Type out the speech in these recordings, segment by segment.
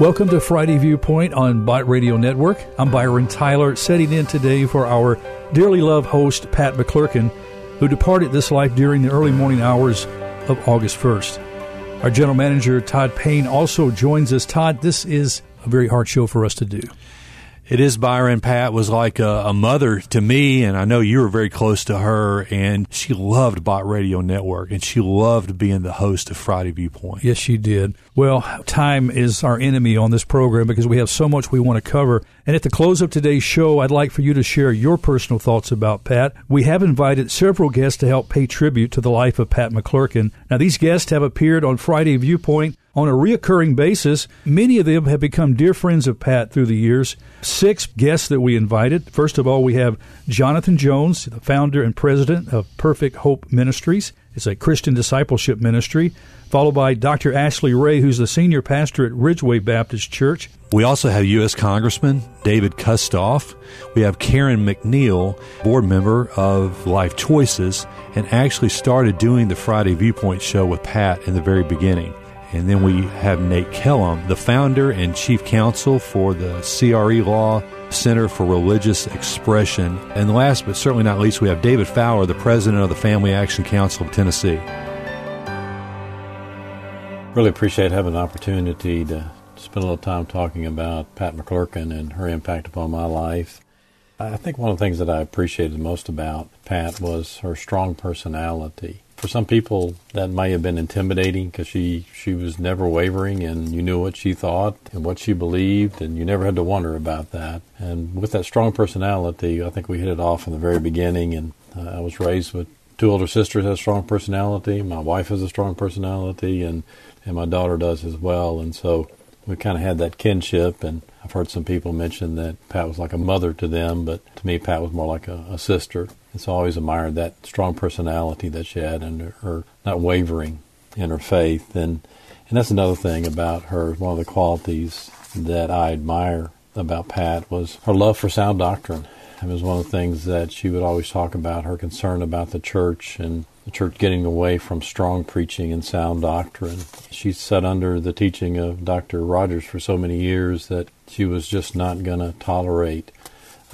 Welcome to Friday Viewpoint on Bott Radio Network. I'm Byron Tyler, setting in today for our dearly loved host, Pat McClurkin, who departed this life during the early morning hours of August 1st. Our general manager, Todd Payne, also joins us. Todd, this is a very hard show for us to do. It is Byron. Pat was like a, a, mother to me, and I know you were very close to her, and she loved Bott Radio Network, and she loved being the host of Friday Viewpoint. Yes, she did. Well, time is our enemy on this program because we have so much we want to cover. And at the close of today's show, I'd like for you to share your personal thoughts about Pat. We have invited several guests to help pay tribute to the life of Pat McClurkin. Now, these guests have appeared on Friday Viewpoint on a reoccurring basis. Many of them have become dear friends of Pat through the years. Six guests that we invited. First of all, we have Jonathan Jones, the founder and president of Perfect Hope Ministries. It's a Christian discipleship ministry, followed by Dr. Ashley Ray, who's the senior pastor at Ridgeway Baptist Church. We also have U.S. Congressman David Kustoff. We have Karen McNeil, board member of Life Choices, and actually started doing the Friday Viewpoint show with Pat in the very beginning. And then we have Nate Kellum, the founder and chief counsel for the CRE Law Center for Religious Expression. And last but certainly not least, we have David Fowler, the president of the Family Action Council of Tennessee. Really appreciate having an opportunity to spend a little time talking about Pat McClurkin and her impact upon my life. I think one of the things that I appreciated most about Pat was her strong personality for some people that may have been intimidating because she she was never wavering and you knew what she thought and what she believed and you never had to wonder about that. And with that strong personality i think we hit it off in the very beginning and uh, i was raised with two older sisters have strong personality my wife has a strong personality and and my daughter does as well. And so we kind of had that kinship and I've heard some people mention that Pat was like a mother to them, but to me, Pat was more like a, a sister. It's always admired that strong personality that she had and her not wavering in her faith. And, and that's another thing about her. One of the qualities that I admire about Pat was her love for sound doctrine. It was one of the things that she would always talk about, her concern about the church and the church getting away from strong preaching and sound doctrine. She sat under the teaching of Dr. Rogers for so many years that she was just not going to tolerate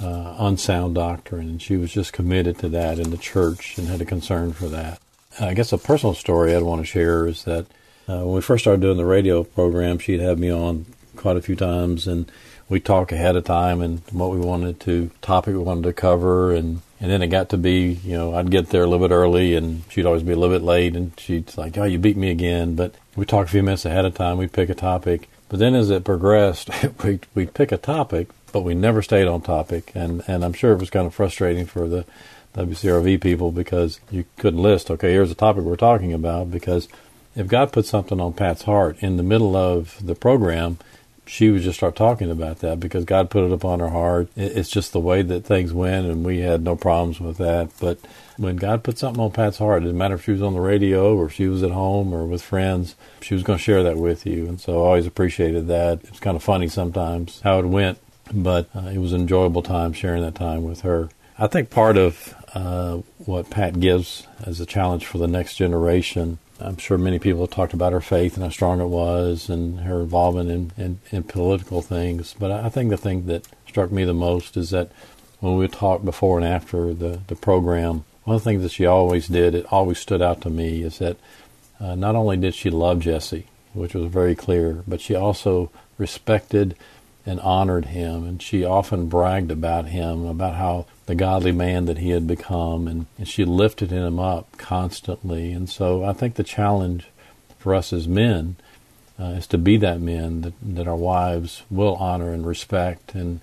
uh, unsound doctrine, and she was just committed to that in the church and had a concern for that. I guess a personal story I'd want to share is that uh, when we first started doing the radio program, she'd have me on quite a few times, and we'd talk ahead of time and what we wanted to topic we wanted to cover, and and then it got to be, you know, I'd get there a little bit early and she'd always be a little bit late and she'd like, oh, you beat me again. But we talk a few minutes ahead of time. We'd pick a topic. But then as it progressed, we, we'd pick a topic, but we never stayed on topic. And, and I'm sure it was kind of frustrating for the WCRV people because you couldn't list, okay, here's the topic we're talking about. Because if God put something on Pat's heart in the middle of the program, she would just start talking about that because God put it upon her heart. It's just the way that things went, and we had no problems with that. But when God put something on Pat's heart, it didn't matter if she was on the radio or if she was at home or with friends, she was going to share that with you. And so I always appreciated that. It's kind of funny sometimes how it went, but uh, it was an enjoyable time sharing that time with her. I think part of uh, what Pat gives as a challenge for the next generation I'm sure many people talked about her faith and how strong it was and her involvement in, in, in, political things. But I think the thing that struck me the most is that when we talked before and after the, the program, one of the things that she always did, it always stood out to me, is that uh, not only did she love Jesse, which was very clear, but she also respected and honored him. And she often bragged about him, about how the godly man that he had become, and, and she lifted him up constantly. And so I think the challenge for us as men uh, is to be that men that, that our wives will honor and respect and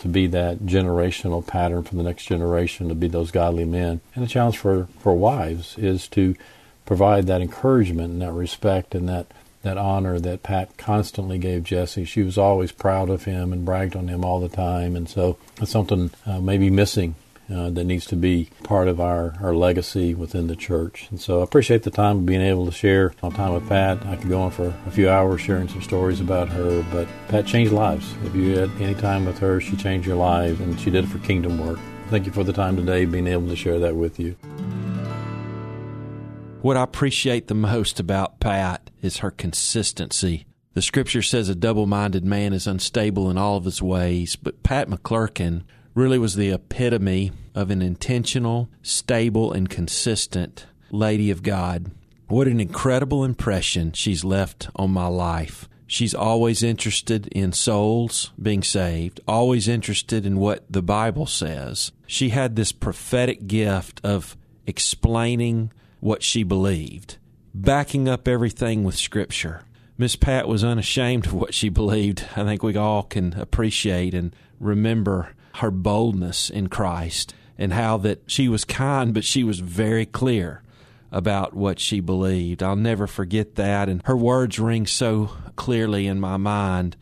to be that generational pattern for the next generation to be those godly men. And the challenge for, for wives is to provide that encouragement and that respect and that that honor that Pat constantly gave Jesse. She was always proud of him and bragged on him all the time. And so it's something uh, maybe missing uh, that needs to be part of our, our legacy within the church. And so I appreciate the time of being able to share my time with Pat. I could go on for a few hours sharing some stories about her, but Pat changed lives. If you had any time with her, she changed your life, and she did it for kingdom work. Thank you for the time today, being able to share that with you. What I appreciate the most about Pat is her consistency The scripture says a double minded man is unstable in all of his ways, but Pat McClurkin really was the epitome of an intentional, stable, and consistent lady of God. What an incredible impression she's left on my life. She's always interested in souls being saved, always interested in what the Bible says. She had this prophetic gift of explaining what she believed, backing up everything with Scripture. Miss Pat was unashamed of what she believed. I think we all can appreciate and remember her boldness in Christ and how that she was kind, but she was very clear about what she believed. I'll never forget that. And her words ring so clearly in my mind.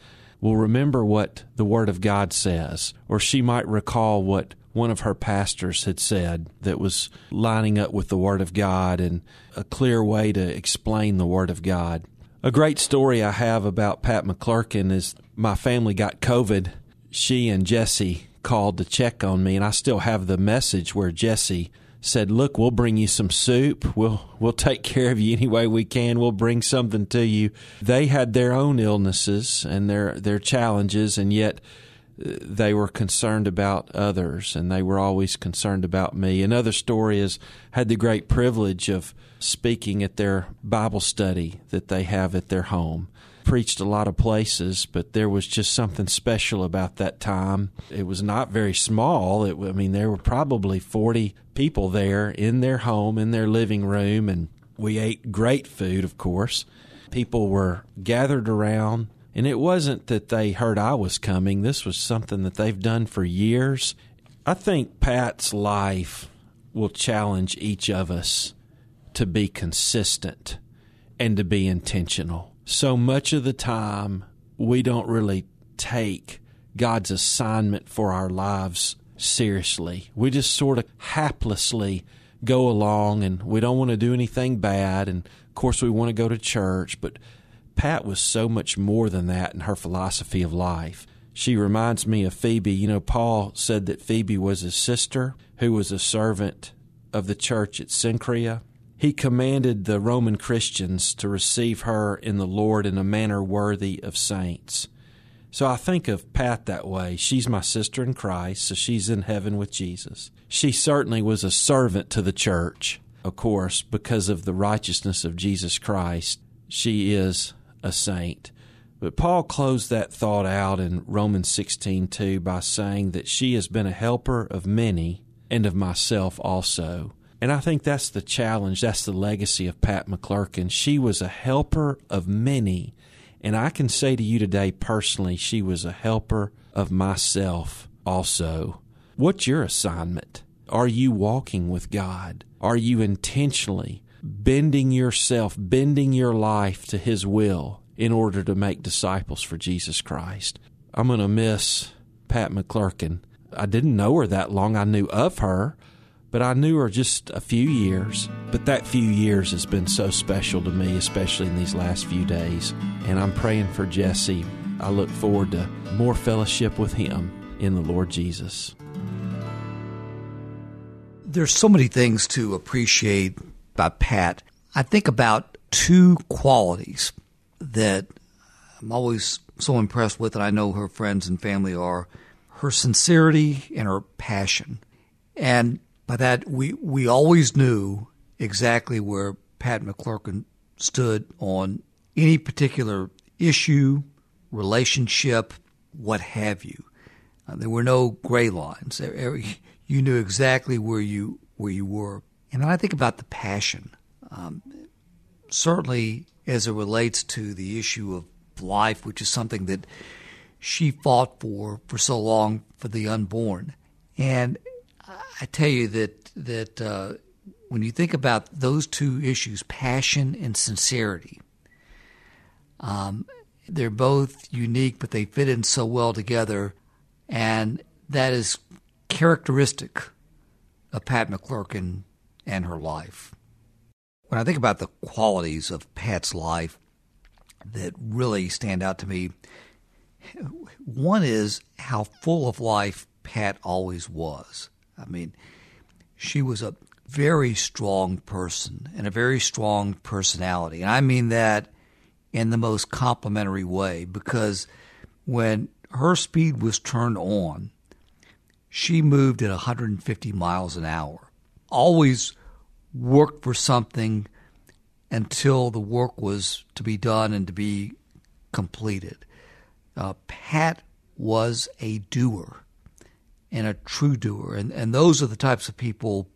Will remember what the Word of God says, or she might recall what one of her pastors had said that was lining up with the Word of God and a clear way to explain the Word of God. A great story I have about Pat McClurkin is my family got COVID. She and Jesse called to check on me, and I still have the message where Jesse said, "Look, we'll bring you some soup. We'll we'll take care of you any way we can. We'll bring something to you." They had their own illnesses and their their challenges, and yet uh, they were concerned about others, and they were always concerned about me. Another story is had the great privilege of speaking at their Bible study that they have at their home preached a lot of places, but there was just something special about that time. It was not very small. It, I mean, there were probably 40 people there in their home, in their living room, and we ate great food, of course. People were gathered around, and it wasn't that they heard I was coming. This was something that they've done for years. I think Pat's life will challenge each of us to be consistent and to be intentional so much of the time we don't really take God's assignment for our lives seriously. We just sort of haplessly go along and we don't want to do anything bad. And of course, we want to go to church. But Pat was so much more than that in her philosophy of life. She reminds me of Phoebe. You know, Paul said that Phoebe was his sister who was a servant of the church at Cenchrea he commanded the Roman Christians to receive her in the Lord in a manner worthy of saints. So I think of Pat that way. She's my sister in Christ, so she's in heaven with Jesus. She certainly was a servant to the church, of course, because of the righteousness of Jesus Christ. She is a saint. But Paul closed that thought out in Romans 16:2 by saying that she has been a helper of many and of myself also. And I think that's the challenge. That's the legacy of Pat McClurkin. She was a helper of many. And I can say to you today personally, she was a helper of myself also. What's your assignment? Are you walking with God? Are you intentionally bending yourself, bending your life to His will in order to make disciples for Jesus Christ? I'm going to miss Pat McClurkin. I didn't know her that long. I knew of her but I knew her just a few years. But that few years has been so special to me, especially in these last few days. And I'm praying for Jesse. I look forward to more fellowship with him in the Lord Jesus. There's so many things to appreciate about Pat. I think about two qualities that I'm always so impressed with, and I know her friends and family are her sincerity and her passion. And by that, we, we always knew exactly where Pat McClurkin stood on any particular issue, relationship, what have you. Uh, there were no gray lines. You knew exactly where you where you were. And when I think about the passion, um, certainly as it relates to the issue of life, which is something that she fought for for so long for the unborn, and I tell you that that uh, when you think about those two issues, passion and sincerity, um, they're both unique, but they fit in so well together, and that is characteristic of Pat McClurkin and her life. When I think about the qualities of Pat's life that really stand out to me, one is how full of life Pat always was. I mean, she was a very strong person and a very strong personality. And I mean that in the most complimentary way because when her speed was turned on, she moved at 150 miles an hour. Always worked for something until the work was to be done and to be completed. Uh, Pat was a doer and a true doer. And, and those are the types of people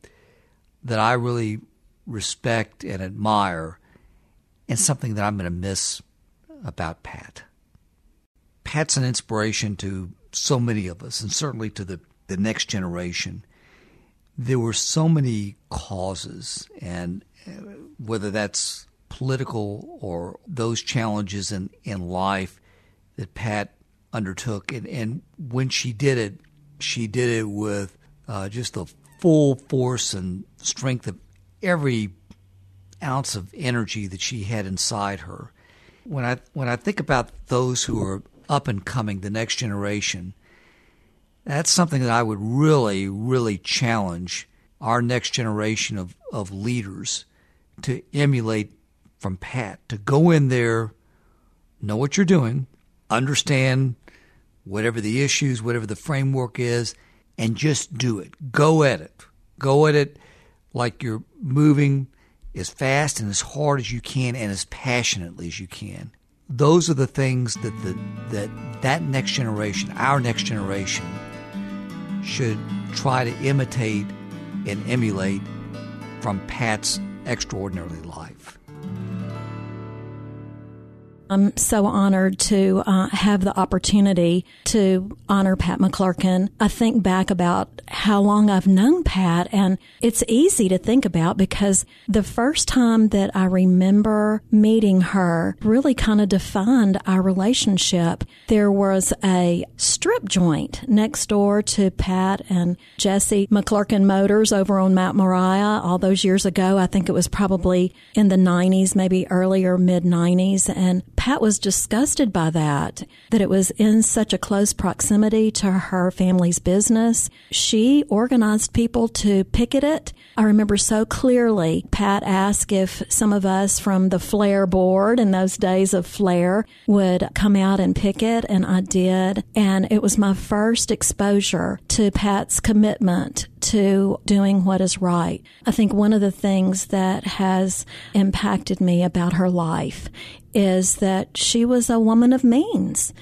that I really respect and admire, and something that I'm going to miss about Pat. Pat's an inspiration to so many of us, and certainly to the, the next generation. There were so many causes, and uh, whether that's political or those challenges in, in life that Pat undertook. And, and when she did it, she did it with uh, just the full force and strength of every ounce of energy that she had inside her. When I when I think about those who are up and coming, the next generation, that's something that I would really, really challenge our next generation of, of leaders to emulate from Pat, to go in there, know what you're doing, understand whatever the issues, whatever the framework is, and just do it. Go at it. Go at it like you're moving as fast and as hard as you can and as passionately as you can. Those are the things that the, that that next generation, our next generation, should try to imitate and emulate from Pat's extraordinary life. I'm so honored to uh, have the opportunity to honor Pat McClurkin. I think back about how long I've known Pat, and it's easy to think about because the first time that I remember meeting her really kind of defined our relationship. There was a strip joint next door to Pat and Jesse McClurkin Motors over on Mount Moriah all those years ago. I think it was probably in the 90s, maybe earlier mid 90s. And Pat was disgusted by that, that it was in such a close proximity to her family's business. She organized people to picket it. I remember so clearly Pat asked if some of us from the Flare board in those days of Flare would come out and picket, and I did. And it was my first exposure to Pat's commitment to doing what is right. I think one of the things that has impacted me about her life is that she was a woman of means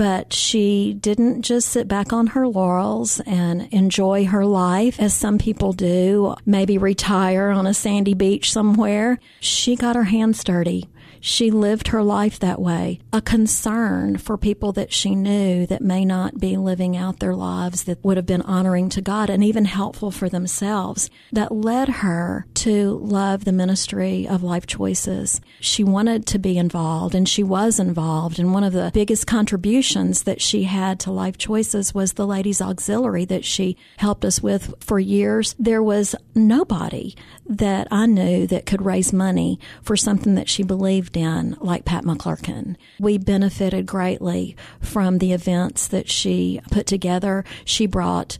but she didn't just sit back on her laurels and enjoy her life as some people do, maybe retire on a sandy beach somewhere. She got her hands dirty. She lived her life that way, a concern for people that she knew that may not be living out their lives that would have been honoring to God and even helpful for themselves that led her to love the ministry of life choices. She wanted to be involved and she was involved. And one of the biggest contributions that she had to life choices was the ladies auxiliary that she helped us with for years. There was nobody that I knew that could raise money for something that she believed in, like Pat McClurkin. We benefited greatly from the events that she put together. She brought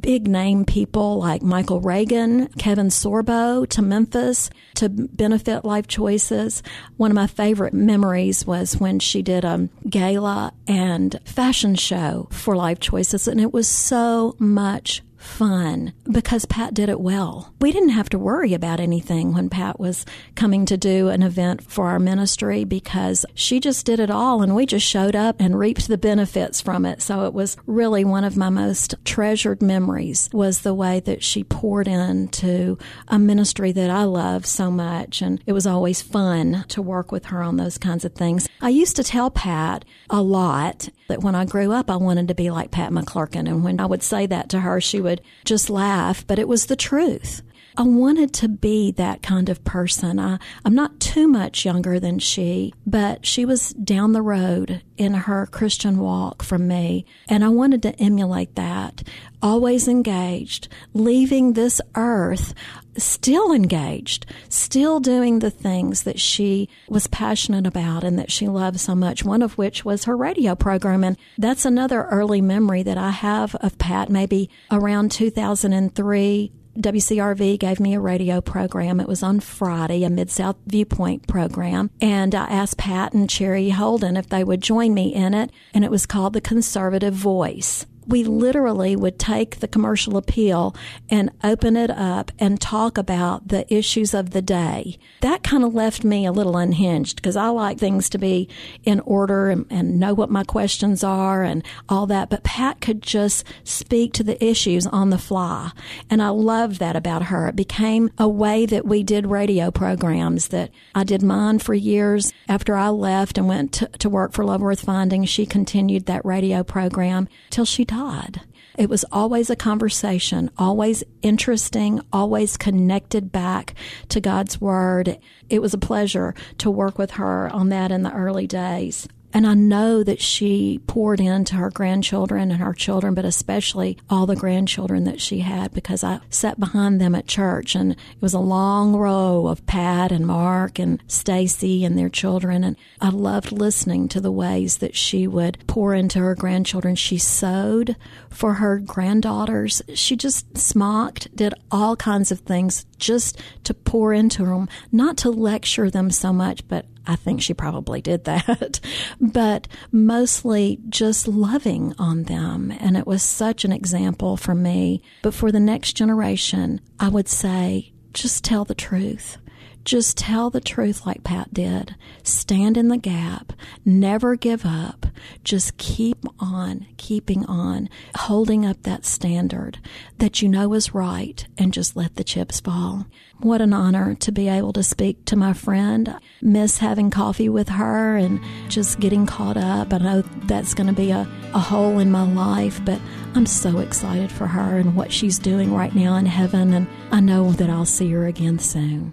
big name people like Michael Reagan, Kevin Sorbo to Memphis to benefit Life Choices. One of my favorite memories was when she did a gala and fashion show for Life Choices, and it was so much fun because Pat did it well. We didn't have to worry about anything when Pat was coming to do an event for our ministry because she just did it all and we just showed up and reaped the benefits from it. So it was really one of my most treasured memories was the way that she poured into a ministry that I love so much and it was always fun to work with her on those kinds of things. I used to tell Pat a lot that when I grew up I wanted to be like Pat McClurkin and when I would say that to her she would would just laugh, but it was the truth. I wanted to be that kind of person. I, I'm not too much younger than she, but she was down the road in her Christian walk from me. And I wanted to emulate that. Always engaged, leaving this earth still engaged, still doing the things that she was passionate about and that she loved so much, one of which was her radio program. And that's another early memory that I have of Pat, maybe around 2003 WCRV gave me a radio program. It was on Friday, a Mid South Viewpoint program. And I asked Pat and Cherry Holden if they would join me in it. And it was called The Conservative Voice we literally would take the commercial appeal and open it up and talk about the issues of the day. That kind of left me a little unhinged because I like things to be in order and, and, know what my questions are and all that. But Pat could just speak to the issues on the fly. And I loved that about her. It became a way that we did radio programs that I did mine for years. After I left and went to, to work for Love Worth Finding, she continued that radio program till she God. It was always a conversation, always interesting, always connected back to God's Word. It was a pleasure to work with her on that in the early days. And I know that she poured into her grandchildren and her children, but especially all the grandchildren that she had because I sat behind them at church and it was a long row of Pat and Mark and Stacy and their children. And I loved listening to the ways that she would pour into her grandchildren. She sewed for her granddaughters. She just smocked, did all kinds of things just to pour into them, not to lecture them so much, but I think she probably did that, but mostly just loving on them. And it was such an example for me. But for the next generation, I would say just tell the truth. Just tell the truth like Pat did. Stand in the gap. Never give up. Just keep on keeping on, holding up that standard that you know is right and just let the chips fall. What an honor to be able to speak to my friend. Miss having coffee with her and just getting caught up. I know that's going to be a, a hole in my life, but I'm so excited for her and what she's doing right now in heaven. And I know that I'll see her again soon.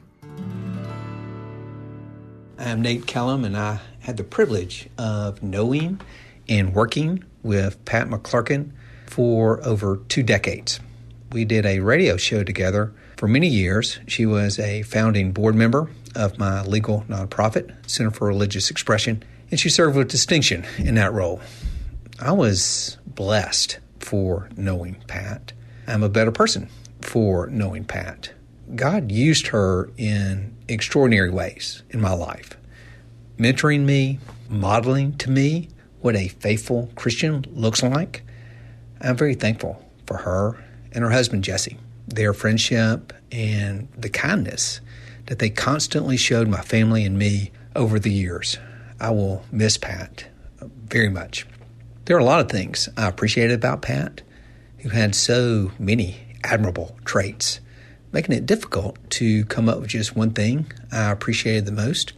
I'm Nate Kellum, and I had the privilege of knowing and working with Pat McClurkin for over two decades. We did a radio show together for many years. She was a founding board member of my legal nonprofit, Center for Religious Expression, and she served with distinction in that role. I was blessed for knowing Pat. I'm a better person for knowing Pat. God used her in extraordinary ways in my life, mentoring me, modeling to me what a faithful Christian looks like. I'm very thankful for her and her husband, Jesse, their friendship and the kindness that they constantly showed my family and me over the years. I will miss Pat very much. There are a lot of things I appreciated about Pat, who had so many admirable traits making it difficult to come up with just one thing I appreciated the most.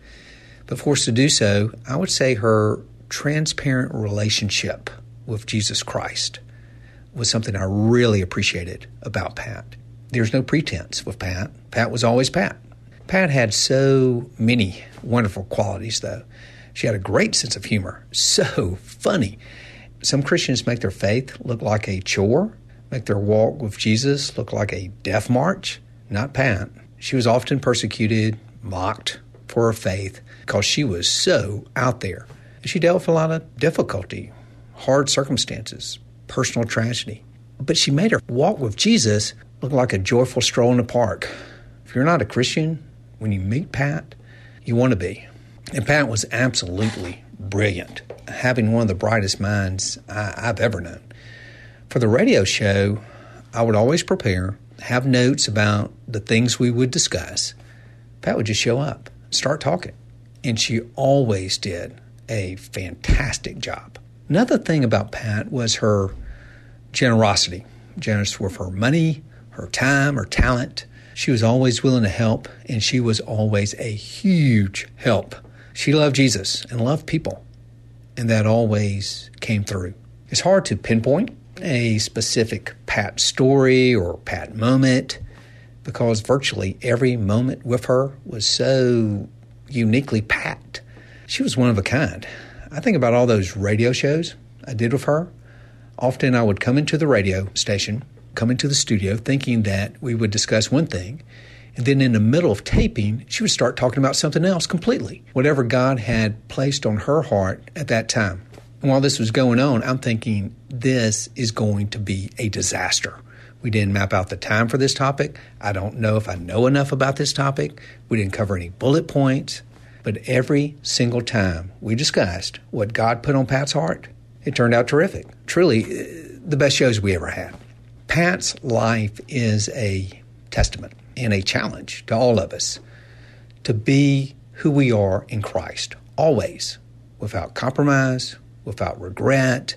But forced to do so, I would say her transparent relationship with Jesus Christ was something I really appreciated about Pat. There's no pretense with Pat. Pat was always Pat. Pat had so many wonderful qualities, though. She had a great sense of humor, so funny. Some Christians make their faith look like a chore, make their walk with Jesus look like a death march. Not Pat. She was often persecuted, mocked for her faith because she was so out there. She dealt with a lot of difficulty, hard circumstances, personal tragedy. But she made her walk with Jesus look like a joyful stroll in the park. If you're not a Christian, when you meet Pat, you want to be. And Pat was absolutely brilliant, having one of the brightest minds I, have ever known. For the radio show, I would always prepare, have notes about the things we would discuss. Pat would just show up, start talking. And she always did a fantastic job. Another thing about Pat was her generosity, generous with her money, her time, her talent. She was always willing to help, and she was always a huge help. She loved Jesus and loved people, and that always came through. It's hard to pinpoint a specific Pat story or Pat moment because virtually every moment with her was so uniquely Pat. She was one of a kind. I think about all those radio shows I did with her. Often I would come into the radio station come into the studio thinking that we would discuss one thing. And then in the middle of taping, she would start talking about something else completely, whatever God had placed on her heart at that time. And while this was going on, I'm thinking, this is going to be a disaster. We didn't map out the time for this topic. I don't know if I know enough about this topic. We didn't cover any bullet points. But every single time we discussed what God put on Pat's heart, it turned out terrific. Truly, uh, the best shows we ever had. Pat's life is a testament and a challenge to all of us to be who we are in Christ, always, without compromise, without regret,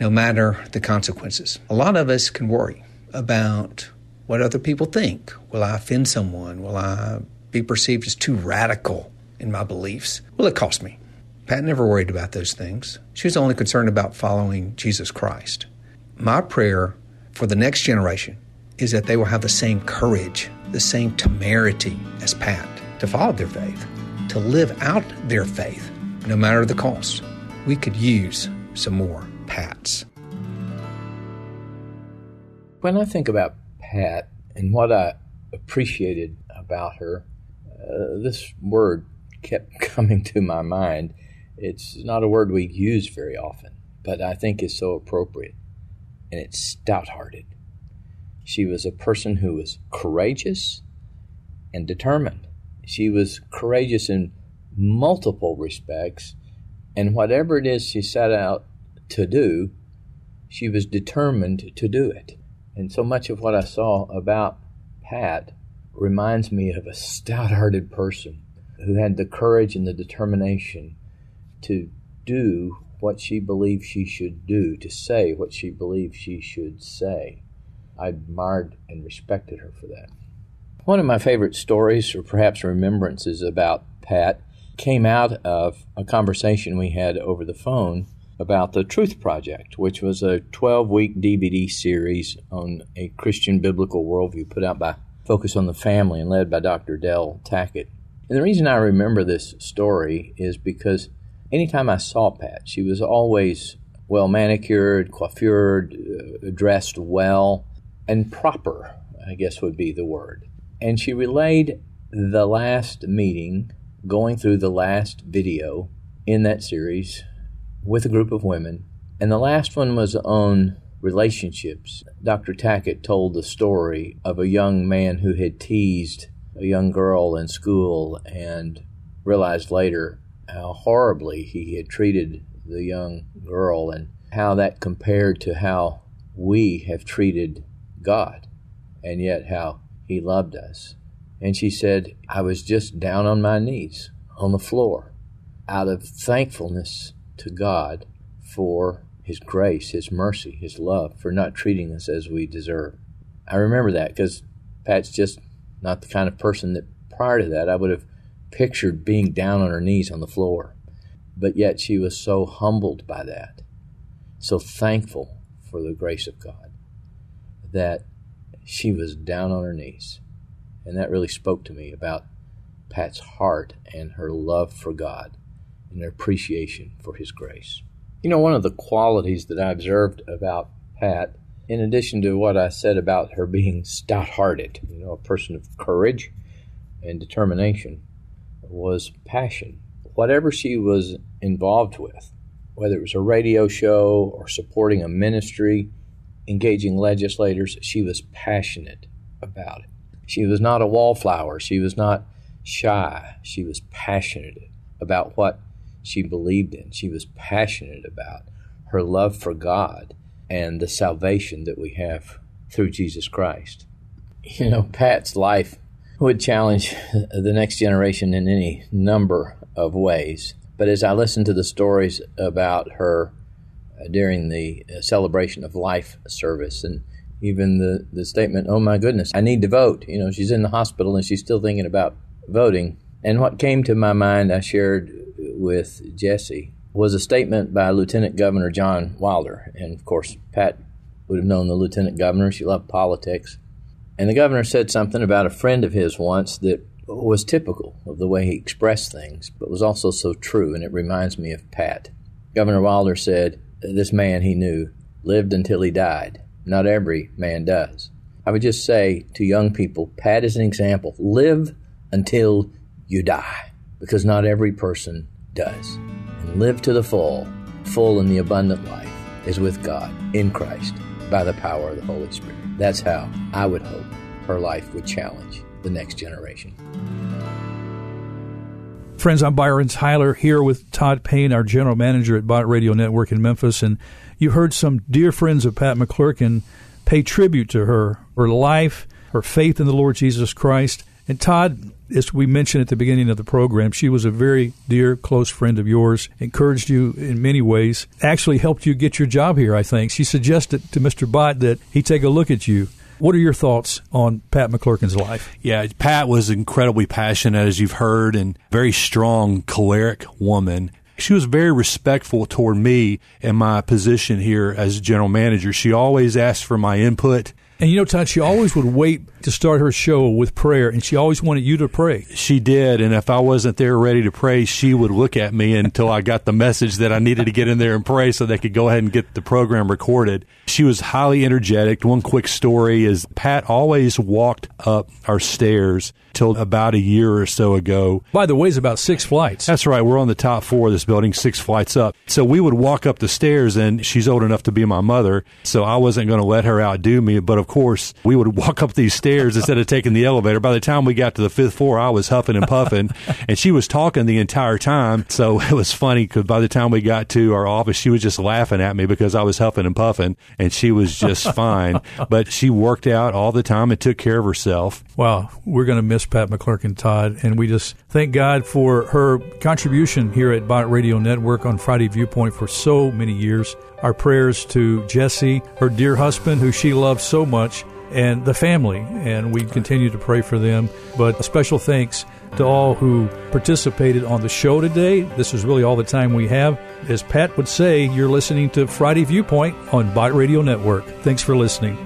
no matter the consequences. A lot of us can worry about what other people think. Will I offend someone? Will I be perceived as too radical in my beliefs? Will it cost me? Pat never worried about those things. She was only concerned about following Jesus Christ. My prayer for the next generation is that they will have the same courage, the same temerity as Pat to follow their faith, to live out their faith, no matter the cost. We could use some more Pats. When I think about Pat and what I appreciated about her, uh, this word kept coming to my mind. It's not a word we use very often, but I think is so appropriate, and it's stout hearted. She was a person who was courageous and determined. She was courageous in multiple respects, and whatever it is she set out to do, she was determined to do it. And so much of what I saw about Pat reminds me of a stout hearted person who had the courage and the determination to do what she believed she should do, to say what she believed she should say. I admired and respected her for that. One of my favorite stories, or perhaps remembrances about Pat, came out of a conversation we had over the phone about the Truth Project, which was a 12 week DVD series on a Christian biblical worldview put out by Focus on the Family and led by Dr. Del Tackett. And the reason I remember this story is because anytime I saw Pat, she was always well manicured, coiffured, uh, dressed well, and proper, I guess would be the word. And she relayed the last meeting, going through the last video in that series with a group of women, and the last one was on relationships. Dr. Tackett told the story of a young man who had teased a young girl in school and realized later how horribly he had treated the young girl and how that compared to how we have treated God and yet how he loved us. And she said, I was just down on my knees on the floor out of thankfulness to God for His grace, His mercy, His love, for not treating us as we deserve. I remember that because Pat's just not the kind of person that prior to that I would have pictured being down on her knees on the floor. But yet she was so humbled by that, so thankful for the grace of God, that she was down on her knees. And that really spoke to me about Pat's heart and her love for God and their appreciation for His grace. You know, one of the qualities that I observed about Pat, in addition to what I said about her being stout hearted, you know, a person of courage and determination, was passion. Whatever she was involved with, whether it was a radio show or supporting a ministry, engaging legislators, she was passionate about it. She was not a wallflower. She was not shy. She was passionate about what she believed in, she was passionate about, her love for God and the salvation that we have through Jesus Christ. You know, Pat's life would challenge the next generation in any number of ways. But as I listened to the stories about her uh, during the uh, celebration of life service and even the, the statement, oh my goodness, I need to vote. You know, she's in the hospital and she's still thinking about voting. And what came to my mind, I shared with Jesse was a statement by Lieutenant Governor John Wilder. And of course, Pat would have known the Lieutenant Governor. She loved politics. And the governor said something about a friend of his once that was typical of the way he expressed things, but was also so true, and it reminds me of Pat. Governor Wilder said, This man he knew lived until he died. Not every man does. I would just say to young people, Pat is an example. Live until you die, because not every person does. And live to the full, full in the abundant life, is with God in Christ. by the power of the Holy Spirit. That's how I would hope her life would challenge the next generation. Friends, I'm Byron Tyler here with Todd Payne, our general manager at Bott Radio Network in Memphis. And you heard some dear friends of Pat McClurkin pay tribute to her, her life, her faith in the Lord Jesus Christ. And Todd, as we mentioned at the beginning of the program, she was a very dear, close friend of yours, encouraged you in many ways, actually helped you get your job here, I think. She suggested to Mr. Bott that he take a look at you. What are your thoughts on Pat McClurkin's life? Yeah, Pat was incredibly passionate, as you've heard, and very strong, choleric woman. She was very respectful toward me and my position here as general manager. She always asked for my input. And you know, Todd, she always would wait to start her show with prayer, and she always wanted you to pray. She did, and if I wasn't there ready to pray, she would look at me until I got the message that I needed to get in there and pray so they could go ahead and get the program recorded. She was highly energetic. One quick story is Pat always walked up our stairs till about a year or so ago. By the way, it's about six flights. That's right. We're on the top floor of this building, six flights up. So we would walk up the stairs, and she's old enough to be my mother, so I wasn't going to let her outdo me. But of course, we would walk up these stairs instead of taking the elevator. By the time we got to the fifth floor, I was huffing and puffing, and she was talking the entire time. So it was funny because by the time we got to our office, she was just laughing at me because I was huffing and puffing, and she was just fine. But she worked out all the time and took care of herself. Wow, we're going to miss Pat McClurkin Todd, and we just thank God for her contribution here at Bott Radio Network on Friday Viewpoint for so many years. Our prayers to Jesse, her dear husband, who she loves so much, and the family, and we continue to pray for them. But a special thanks to all who participated on the show today. This is really all the time we have. As Pat would say, you're listening to Friday Viewpoint on Bott Radio Network. Thanks for listening.